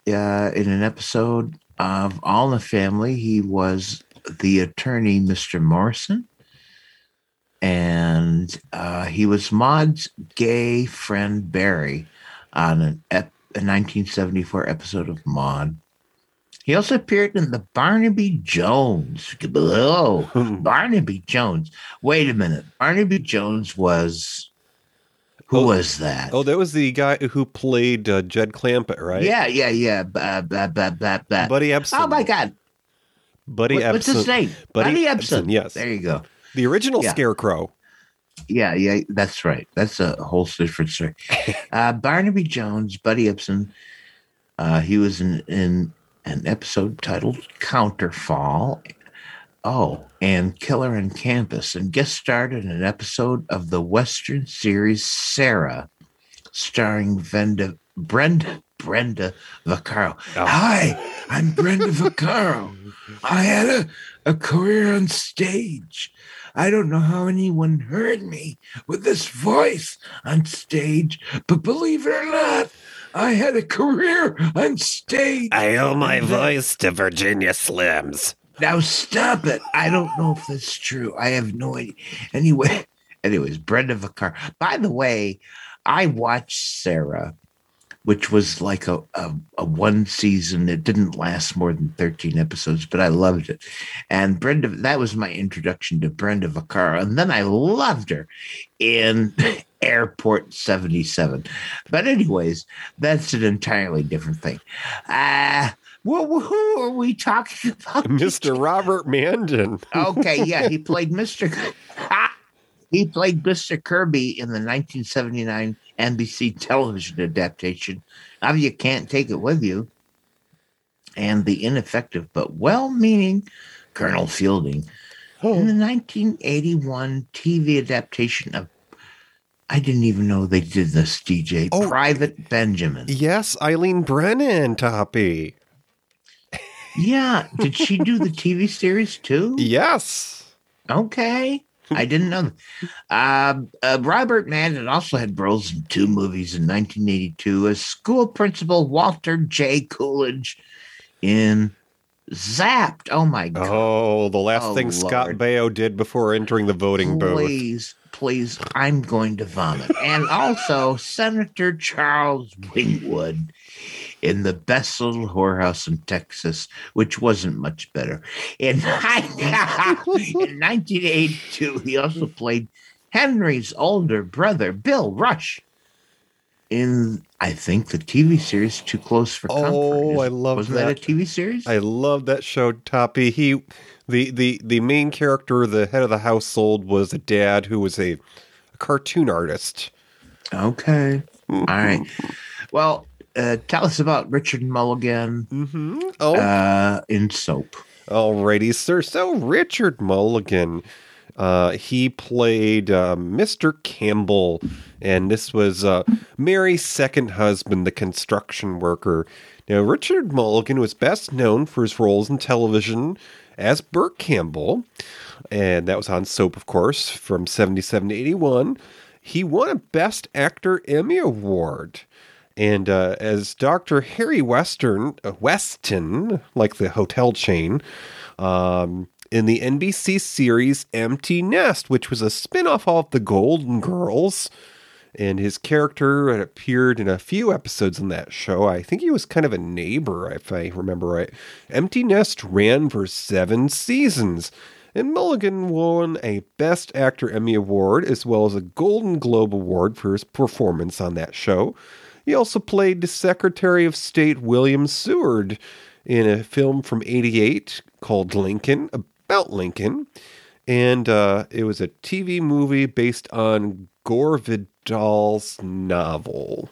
uh, in an episode of All in the Family, he was the attorney, Mr. Morrison. And uh, he was Maude's gay friend Barry on an ep- a 1974 episode of Maude. He also appeared in the Barnaby Jones. Oh, Barnaby Jones. Wait a minute. Barnaby Jones was. Who Oh, was that? Oh, that was the guy who played uh, Jed Clampett, right? Yeah, yeah, yeah. Ba, ba, ba, ba, ba. Buddy Ebsen. Oh my God! Buddy What- what's his Ebsen. name? Buddy Buddy, Ebsen, Ebsen. yes. There you go. The original Yeah. Scarecrow. Yeah, yeah, that's right. That's a whole different story. uh, Barnaby Jones, Buddy Ebsen. Uh, he was in, in an episode titled Counterfall. Oh, and Killer on Campus, and guest starred in an episode of the Western series Sara, starring Venda, Brenda Brenda Vaccaro. Oh. Hi, I'm Brenda Vaccaro. I had a, a career on stage. I don't know how anyone heard me with this voice on stage, but believe it or not, I had a career on stage. I owe my voice to Virginia Slims. Now stop it. I don't know if that's true. I have no idea. Anyway, anyways, Brenda Vaccaro. By the way, I watched Sara, which was like a, a, a one season. It didn't last more than 13 episodes, but I loved it. And Brenda, that was my introduction to Brenda Vaccaro. And then I loved her in Airport 77. But anyways, that's an entirely different thing. Uh, well, who are we talking about? Mr. Robert Mandan. okay, yeah, he played Mr. he played Mr. Kirby in the 1979 NBC television adaptation of You Can't Take It With You and the ineffective but well-meaning Colonel Fielding oh. in the 1981 TV adaptation of I didn't even know they did this, DJ. Oh. Private Benjamin. Yes, Eileen Brennan, Toppy. Yeah. Did she do the TV series too? Yes. Okay. I didn't know. that. Um, uh, Robert Mandan also had roles in two movies in 1982 as school principal Walter J. Coolidge in Zapped. Oh my God. Oh, the last Oh, thing Scott Baio did before entering the voting booth. please, please, I'm going to vomit. And also Senator Charles Wingwood in the best little whorehouse in Texas, which wasn't much better. In, in 1982, he also played Henry's older brother, Bill Rush, in I think the TV series Too Close for Comfort. Oh, I love Wasn't that. that a TV series? I love that show, Toppy. He, the the the main character, the head of the household, was a dad who was a, a cartoon artist. Okay. All right. Well, uh, tell us about Richard Mulligan Mm-hmm. Oh, uh, in Soap. Alrighty, sir. So Richard Mulligan, uh, he played uh, Mr. Campbell, and this was uh, Mary's second husband, the construction worker. Now, Richard Mulligan was best known for his roles in television as Burt Campbell, and that was on Soap, of course, from 77 to 81. He won a Best Actor Emmy Award. And uh, as Dr. Harry Western, uh, Weston, like the hotel chain, um, in the NBC series Empty Nest, which was a spin off of The Golden Girls. And his character had appeared in a few episodes in that show. I think he was kind of a neighbor, if I remember right. Empty Nest ran for seven seasons. And Mulligan won a Best Actor Emmy Award as well as a Golden Globe Award for his performance on that show. He also played the Secretary of State William Seward in a film from 88 called Lincoln, about Lincoln. And uh, it was a TV movie based on Gore Vidal's novel.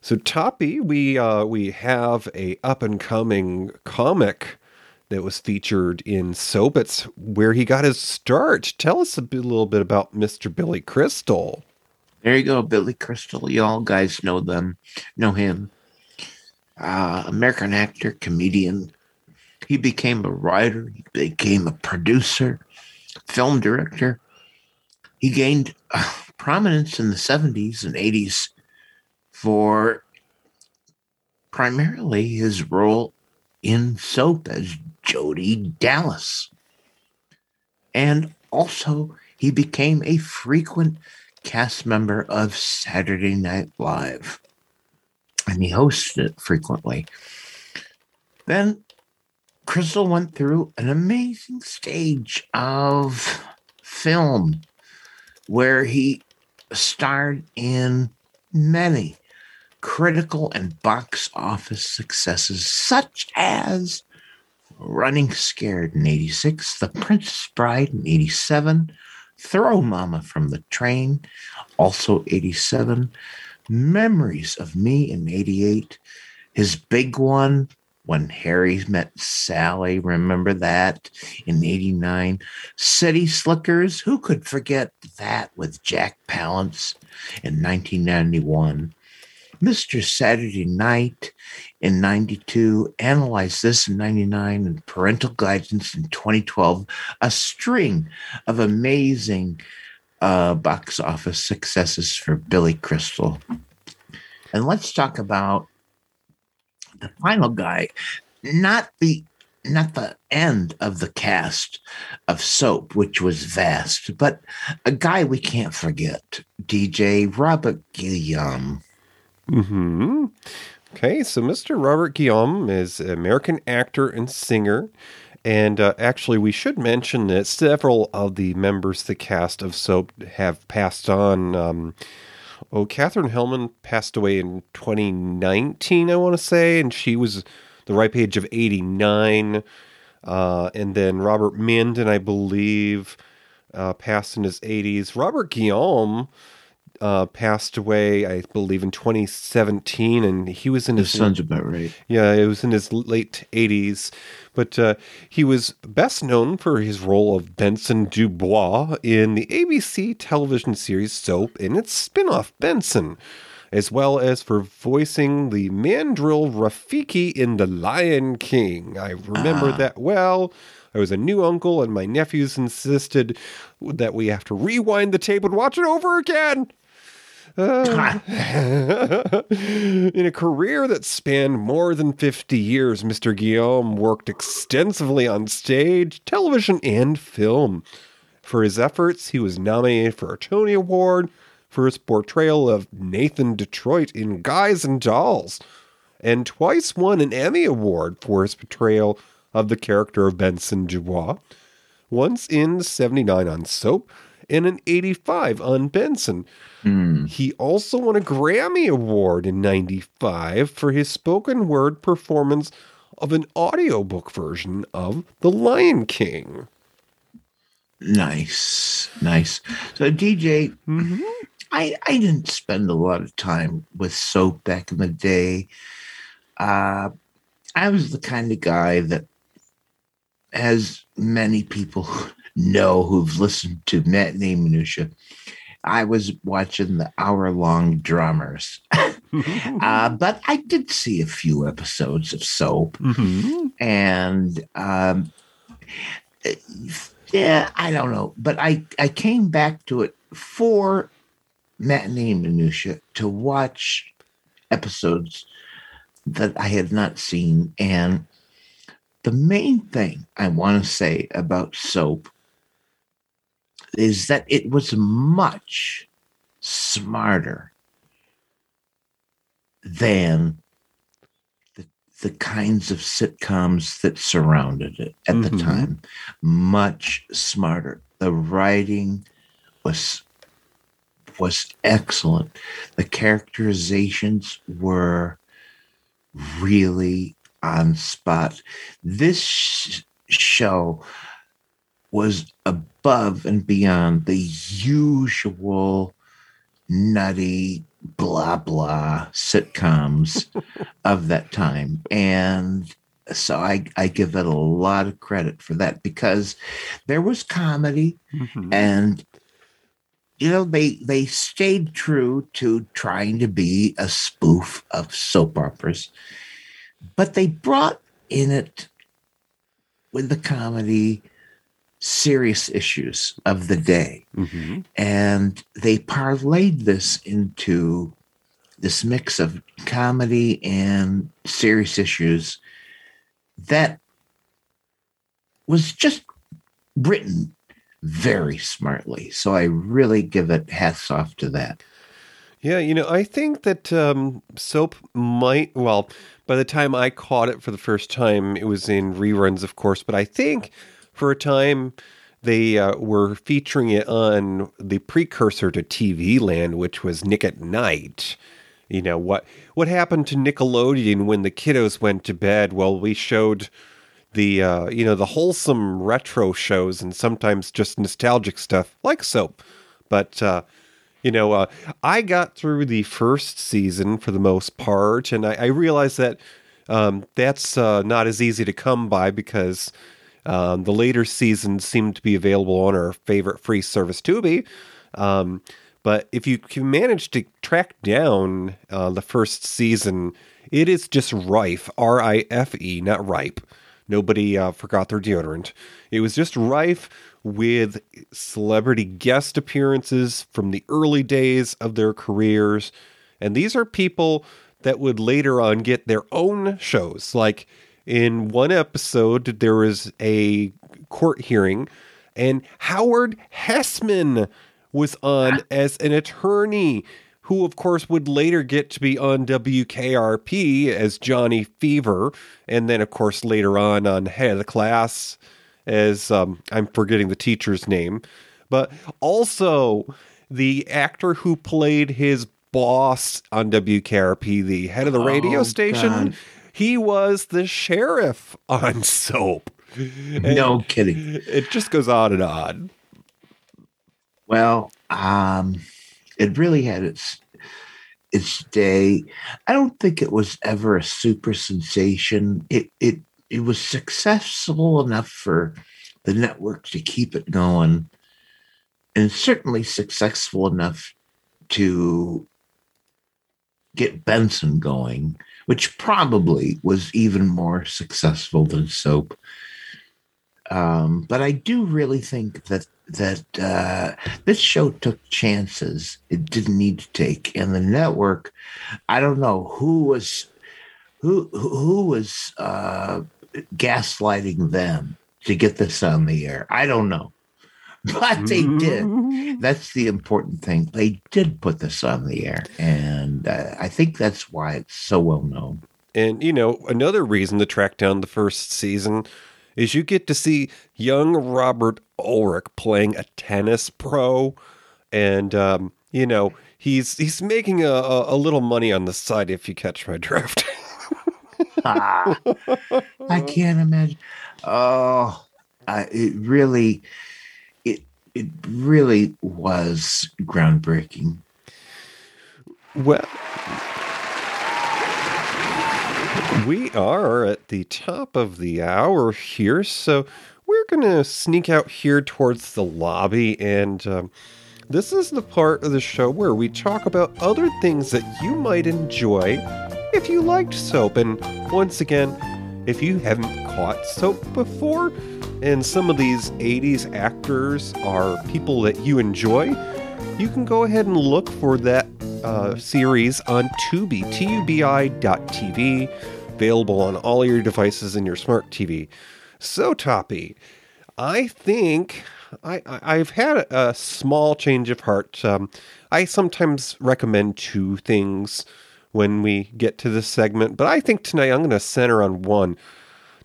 So Toppy, we uh, we have a up and coming comic that was featured in Soap. It's where he got his start. Tell us a bit, little bit about Mr. Billy Crystal. There you go, Billy Crystal. You all guys know them, know him. Uh, American actor, comedian. He became a writer. He became a producer, film director. He gained uh, prominence in the 70s and 80s for primarily his role in soap as Jody Dallas. And also, he became a frequent cast member of Saturday Night Live, and he hosted it frequently. Then Crystal went through an amazing stage of film where he starred in many critical and box office successes, such as Running Scared in 86, The Princess Bride in 87, Throw Mama from the Train, also 87, Memories of Me in 88, his big one, when Harry met Sally, remember that in 89? City Slickers, who could forget that with Jack Palance in 1991? Mr. Saturday Night in 92, Analyze This in 99, and Parental Guidance in 2012. A string of amazing uh, box office successes for Billy Crystal. And let's talk about the final guy, not the not the end of the cast of soap, which was vast, but a guy we can't forget, DJ Robert Guillaume. Hmm. Okay, so Mr. Robert Guillaume is an American actor and singer. And uh, actually, we should mention that several of the members the cast of Soap have passed on. Um, oh, Katherine Helmond passed away in 2019, I want to say, and she was the ripe age of 89. Uh, and then Robert Mandan, I believe, uh, passed in his 80s. Robert Guillaume uh, passed away, I believe, in 2017, and he was in That his sounds about right. yeah, it was in his late 80s. But uh, he was best known for his role of Benson Dubois in the ABC television series Soap and its spin off Benson, as well as for voicing the mandrill Rafiki in The Lion King. I remember that well. I was a new uncle, and my nephews insisted that we have to rewind the tape and watch it over again. Uh, in a career that spanned more than 50 years, Mr. Guillaume worked extensively on stage, television, and film. For his efforts, he was nominated for a Tony Award for his portrayal of Nathan Detroit in Guys and Dolls, and twice won an Emmy Award for his portrayal of the character of Benson Dubois, once in 79 on Soap, and an 85 on Benson. He also won a Grammy Award in 95 for his spoken word performance of an audiobook version of The Lion King. Nice, nice. So DJ, Mm-hmm. I I didn't spend a lot of time with soap back in the day. Uh, I was the kind of guy that, as many people know who've listened to Matinee Minutia, I was watching the hour long drummers. uh, but I did see a few episodes of soap. Mm-hmm. and um, yeah, I don't know, but I I came back to it for matinee minutia to watch episodes that I had not seen, and the main thing I want to say about soap is that it was much smarter than the, the kinds of sitcoms that surrounded it at the Mhm. time. Much smarter. The writing was was excellent. The characterizations were really on spot. This sh- show was above and beyond the usual nutty blah blah sitcoms of that time and so I, I give it a lot of credit for that because there was comedy Mm-hmm. and you know they they stayed true to trying to be a spoof of soap operas but they brought in it with the comedy serious issues of the day. Mm-hmm. And they parlayed this into this mix of comedy and serious issues that was just written very smartly. So I really give it hats off to that. Yeah, you know, I think that um, soap might, well, by the time I caught it for the first time, it was in reruns, of course, but I think for a time they uh, were featuring it on the precursor to TV Land, which was Nick at Night. You know, what, what happened to Nickelodeon when the kiddos went to bed? Well, we showed the uh, you know the wholesome retro shows and sometimes just nostalgic stuff like soap but uh, you know uh, i got through the first season for the most part and i, I realized that um, that's uh, not as easy to come by because um, the later seasons seem to be available on our favorite free service tubi um, but if you can manage to track down uh, the first season it is just rife r-i-f-e not ripe Nobody uh, forgot their deodorant. It was just rife with celebrity guest appearances from the early days of their careers. And these are people that would later on get their own shows. Like in one episode, there was a court hearing, and Howard Hesseman was on as an attorney who, of course, would later get to be on WKRP as Johnny Fever, and then, of course, later on on Head of the Class as um, I'm forgetting the teacher's name, but also the actor who played his boss on WKRP, the head of the radio Oh, station. God. He was the sheriff on Soap. No kidding. It just goes on and on. Well, um, it really had its its day. I don't think it was ever a super sensation. It it it was successful enough for the network to keep it going, and certainly successful enough to get Benson going, which probably was even more successful than Soap. Um, but I do really think that that uh, this show took chances it didn't need to take, and the network. I don't know who was who who was uh, gaslighting them to get this on the air. I don't know, but they did. That's the important thing. They did put this on the air, and uh, I think that's why it's so well known. And, you know, another reason to track down the first season is you get to see young Robert Urich playing a tennis pro. And, um, you know, he's he's making a, a, a little money on the side if you catch my drift. Ah, I can't imagine. Oh, I, it really, it really was groundbreaking. Well, we are at the top of the hour here, so we're going to sneak out here towards the lobby. And um, this is the part of the show where we talk about other things that you might enjoy if you liked soap. And once again, if you haven't caught soap before, and some of these 80s actors are people that you enjoy, you can go ahead and look for that uh, series on Tubi, tubi.tv, available on all your devices in your smart TV. So, Toppy, I think I, I, I've had a small change of heart. Um, I sometimes recommend two things when we get to this segment, but I think tonight I'm going to center on one.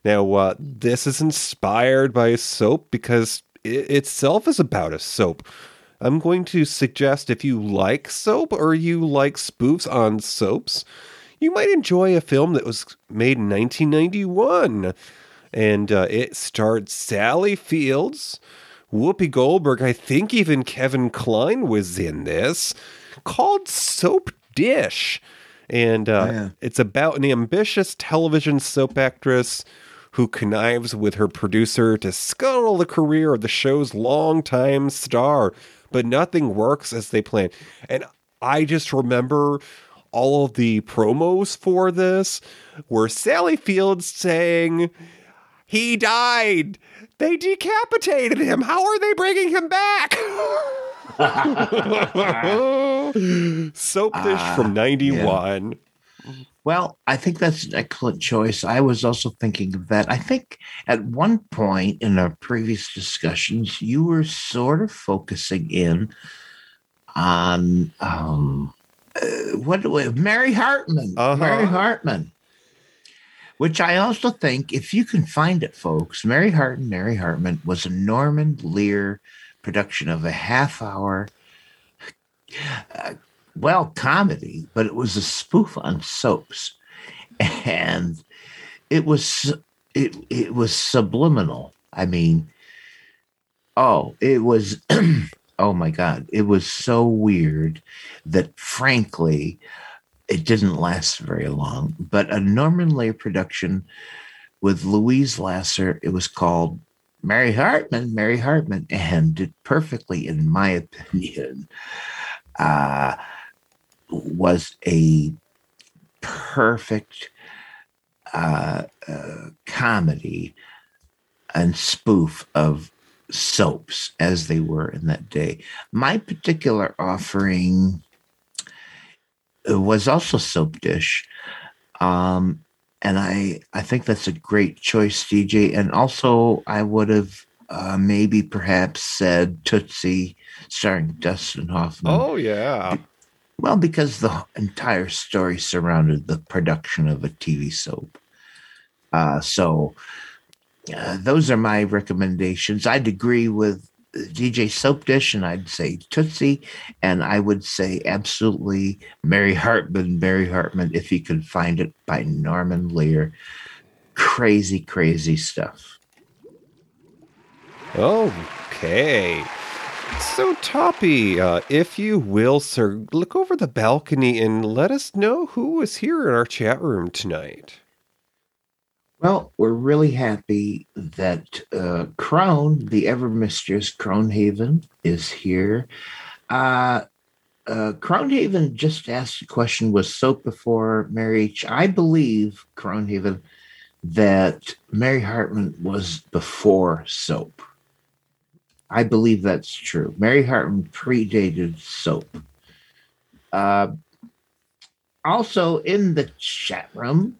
Now, uh, this is inspired by a soap because it itself is about a soap. I'm going to suggest if you like soap or you like spoofs on soaps, you might enjoy a film that was made in 1991. And uh, it starred Sally Fields, Whoopi Goldberg, I think even Kevin Kline was in this, called Soap Dish. And uh, Yeah. it's about an ambitious television soap actress who connives with her producer to scuttle the career of the show's longtime star, but nothing works as they plan. And I just remember all of the promos for this where Sally Fields saying, He died. They decapitated him. How are they bringing him back? Soap dish Ah, from 91. Well, I think that's an excellent choice. I was also thinking of that. I think at one point in our previous discussions, you were sort of focusing in on um, uh, what Mary Hartman. Uh-huh. Mary Hartman. Which I also think, if you can find it, folks, Mary Hartman, Mary Hartman was a Norman Lear production of a half hour uh, well comedy but it was a spoof on soaps. And it was it it was subliminal. I mean oh it was oh my god it was so weird that frankly it didn't last very long. But a norman lear production with louise lasser it was called mary hartman mary hartman and did perfectly in my opinion. Uh was a perfect uh, uh, comedy and spoof of soaps as they were in that day. My particular offering uh, was also soap dish. Um, and I, I think that's a great choice, DJ. And also, I would have uh, maybe perhaps said Tootsie, starring Dustin Hoffman. Oh, yeah. Well, because the entire story surrounded the production of a TV soap. Uh, so uh, those are my recommendations. I'd agree with DJ Soap Dish, and I'd say Tootsie, and I would say absolutely Mary Hartman, Mary Hartman, if you could find it by Norman Lear. Crazy, crazy stuff. Okay. So, Toppy, uh, if you will, sir, look over the balcony and let us know who was here in our chat room tonight. Well, we're really happy that uh, Crone, the ever mistress Cronehaven, is here. Uh, uh, Cronehaven just asked a question Was soap before marriage? I believe, Cronehaven, that Mary Hartman was before soap. I believe that's true. Mary Hartman predated soap. Uh, also in the chat room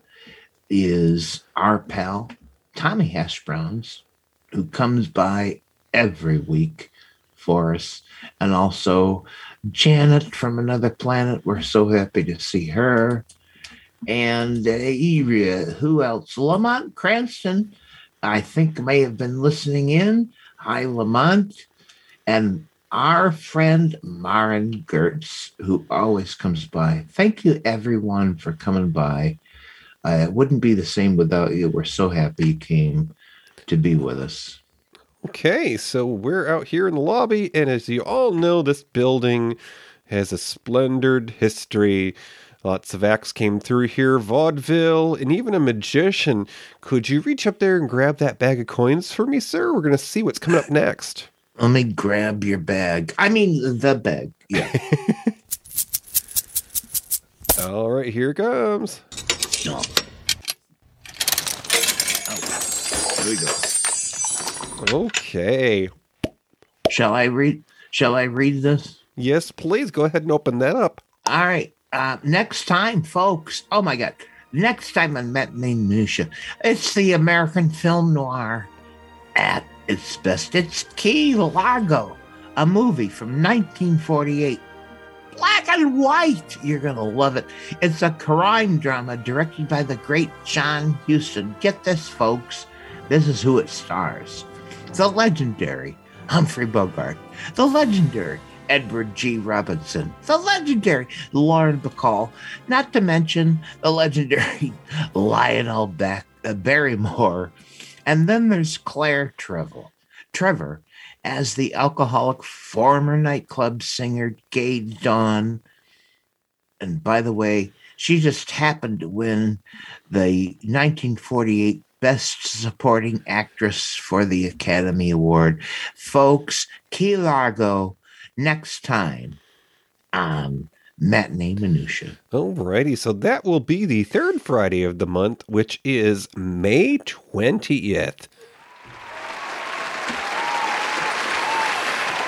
is our pal Tommy Hash Browns, who comes by every week for us, and also Janet from another planet. We're so happy to see her. And uh, who else? Lamont Cranston, I think, may have been listening in. Hi, Lamont. And our friend Marin Gertz, who always comes by. Thank you, everyone, for coming by. Uh, it wouldn't be the same without you. We're so happy you came to be with us. Okay, so we're out here in the lobby, and as you all know, this building has a splendid history. Lots of acts came through here, vaudeville, and even a magician. Could you reach up there and grab that bag of coins for me, sir? We're going to see what's coming up next. Let me grab your bag. I mean, the bag. Yeah. All right, here it comes. no. Oh, here we go. Okay. Shall I read? Shall I read this? Yes, please go ahead and open that up. All right. Uh, next time, folks. Oh my God. Next time on Matinee Minutia, it's the American film noir at its best. It's Key Largo, a movie from 1948. Black and white. You're going to love it. It's a crime drama directed by the great John Huston. Get this, folks. This is who it stars the legendary Humphrey Bogart, the legendary Edward G. Robinson, the legendary Lauren Bacall, not to mention the legendary Lionel Beck, uh, Barrymore. And then there's Claire Trevor, Trevor as the alcoholic former nightclub singer Gaye Dawn. And by the way, she just happened to win the 1948 Best Supporting Actress for the Academy Award. Folks, Key Largo next time on matinee minutia. Alrighty, so that will be the third Friday of the month, which is May 20th.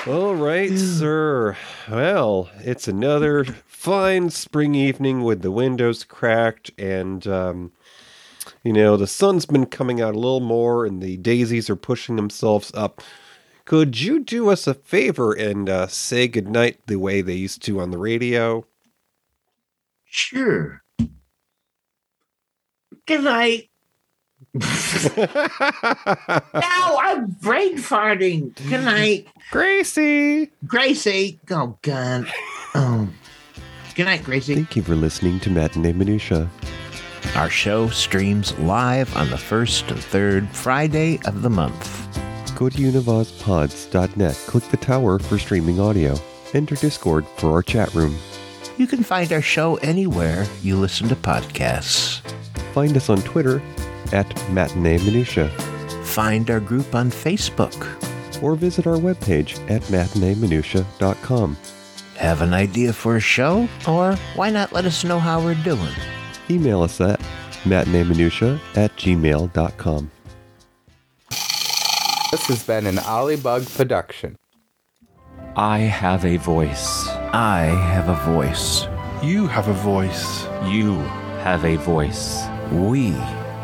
All right, sir. Well, it's another fine spring evening with the windows cracked, and, um, you know, the sun's been coming out a little more, and the daisies are pushing themselves up. Could you do us a favor and uh, say goodnight the way they used to on the radio? Sure. Good night. Now I'm brain farting. Good night, Gracie! Gracie. Oh God. Oh. Good night, Gracie. Thank you for listening to Matinee Minutia. Our show streams live on the first and third Friday of the month. Go to univazpods.net, click the tower for streaming audio. Enter Discord for our chat room. You can find our show anywhere you listen to podcasts. Find us on Twitter at Matinee Minutia, Find our group on Facebook. or visit our webpage at matineeminutia.com. Have an idea for a show? Or why not let us know how we're doing? Email us at matineeminutia at gmail.com. This has been an Olliebug production. I have a voice. I have a voice. You have a voice. You have a voice. We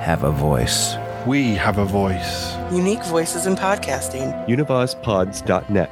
have a voice. We have a voice. Unique voices in podcasting. univazpods.net.